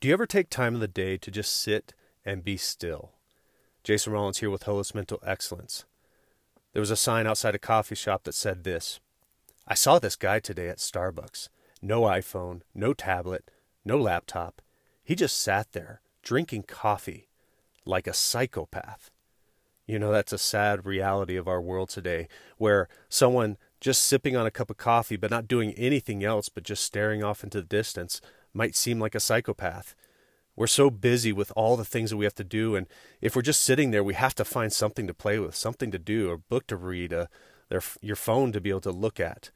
Do you ever take time of the day to just sit and be still? Jason Rollins here with Holos Mental Excellence. There was a sign outside a coffee shop that said this I saw this guy today at Starbucks. No iPhone, no tablet, no laptop. He just sat there drinking coffee like a psychopath. You know, that's a sad reality of our world today, where someone just sipping on a cup of coffee but not doing anything else but just staring off into the distance might seem like a psychopath. We're so busy with all the things that we have to do, and if we're just sitting there, we have to find something to play with, something to do, a book to read, a, their, your phone to be able to look at.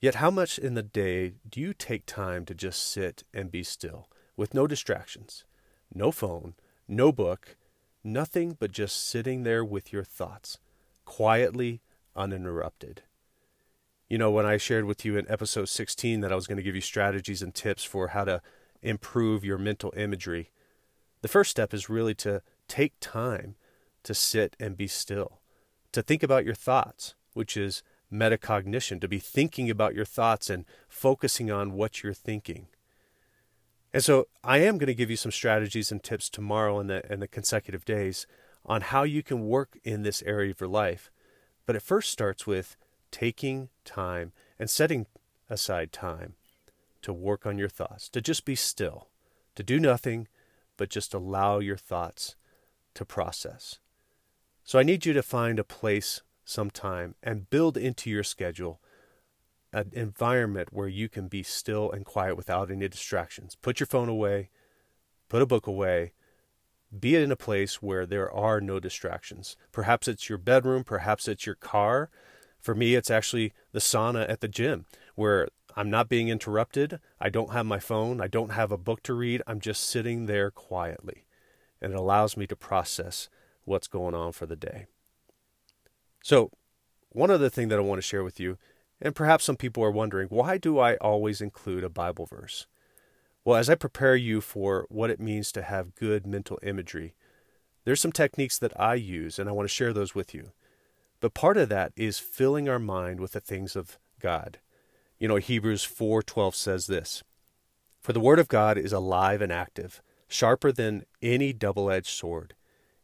Yet, how much in the day do you take time to just sit and be still with no distractions, no phone, no book, nothing but just sitting there with your thoughts, quietly, uninterrupted? You know, when I shared with you in episode 16 that I was going to give you strategies and tips for how to improve your mental imagery, the first step is really to take time to sit and be still, to think about your thoughts, which is metacognition, to be thinking about your thoughts and focusing on what you're thinking. And so I am going to give you some strategies and tips tomorrow and the, in the consecutive days on how you can work in this area of your life. But it first starts with taking time and setting aside time to work on your thoughts, to just be still, to do nothing, but just allow your thoughts to process. So I need you to find a place sometime and build into your schedule an environment where you can be still and quiet without any distractions. Put your phone away, put a book away, be in a place where there are no distractions. Perhaps it's your bedroom, perhaps it's your car, for me, it's actually the sauna at the gym where I'm not being interrupted. I don't have my phone. I don't have a book to read. I'm just sitting there quietly. And it allows me to process what's going on for the day. So, one other thing that I want to share with you, and perhaps some people are wondering, why do I always include a Bible verse? Well, as I prepare you for what it means to have good mental imagery, there's some techniques that I use, and I want to share those with you. But part of that is filling our mind with the things of God. You know, Hebrews 4:12 says this, "For the word of God is alive and active, sharper than any double-edged sword.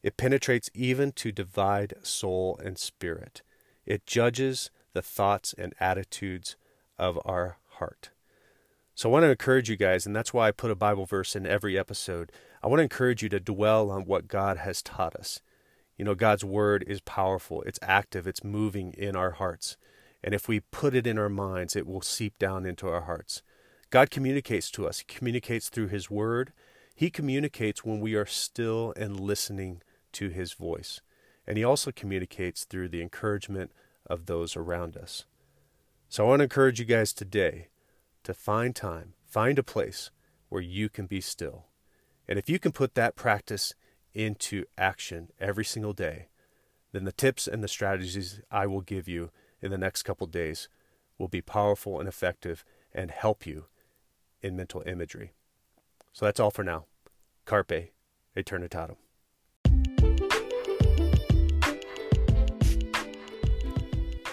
It penetrates even to divide soul and spirit. It judges the thoughts and attitudes of our heart." So I want to encourage you guys, and that's why I put a Bible verse in every episode. I want to encourage you to dwell on what God has taught us. You know, God's word is powerful, it's active, it's moving in our hearts. And if we put it in our minds, it will seep down into our hearts. God communicates to us, He communicates through His word. He communicates when we are still and listening to His voice. And He also communicates through the encouragement of those around us. So I want to encourage you guys today to find time, find a place where you can be still. And if you can put that practice into action every single day, then the tips and the strategies I will give you in the next couple days will be powerful and effective and help you in mental imagery. So that's all for now. Carpe Eternitatum.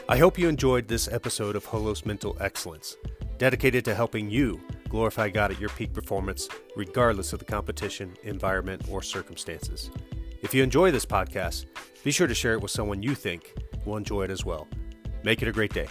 I hope you enjoyed this episode of Holos Mental Excellence, dedicated to helping you glorify God at your peak performance, regardless of the competition, environment, or circumstances. If you enjoy this podcast, be sure to share it with someone you think will enjoy it as well. Make it a great day.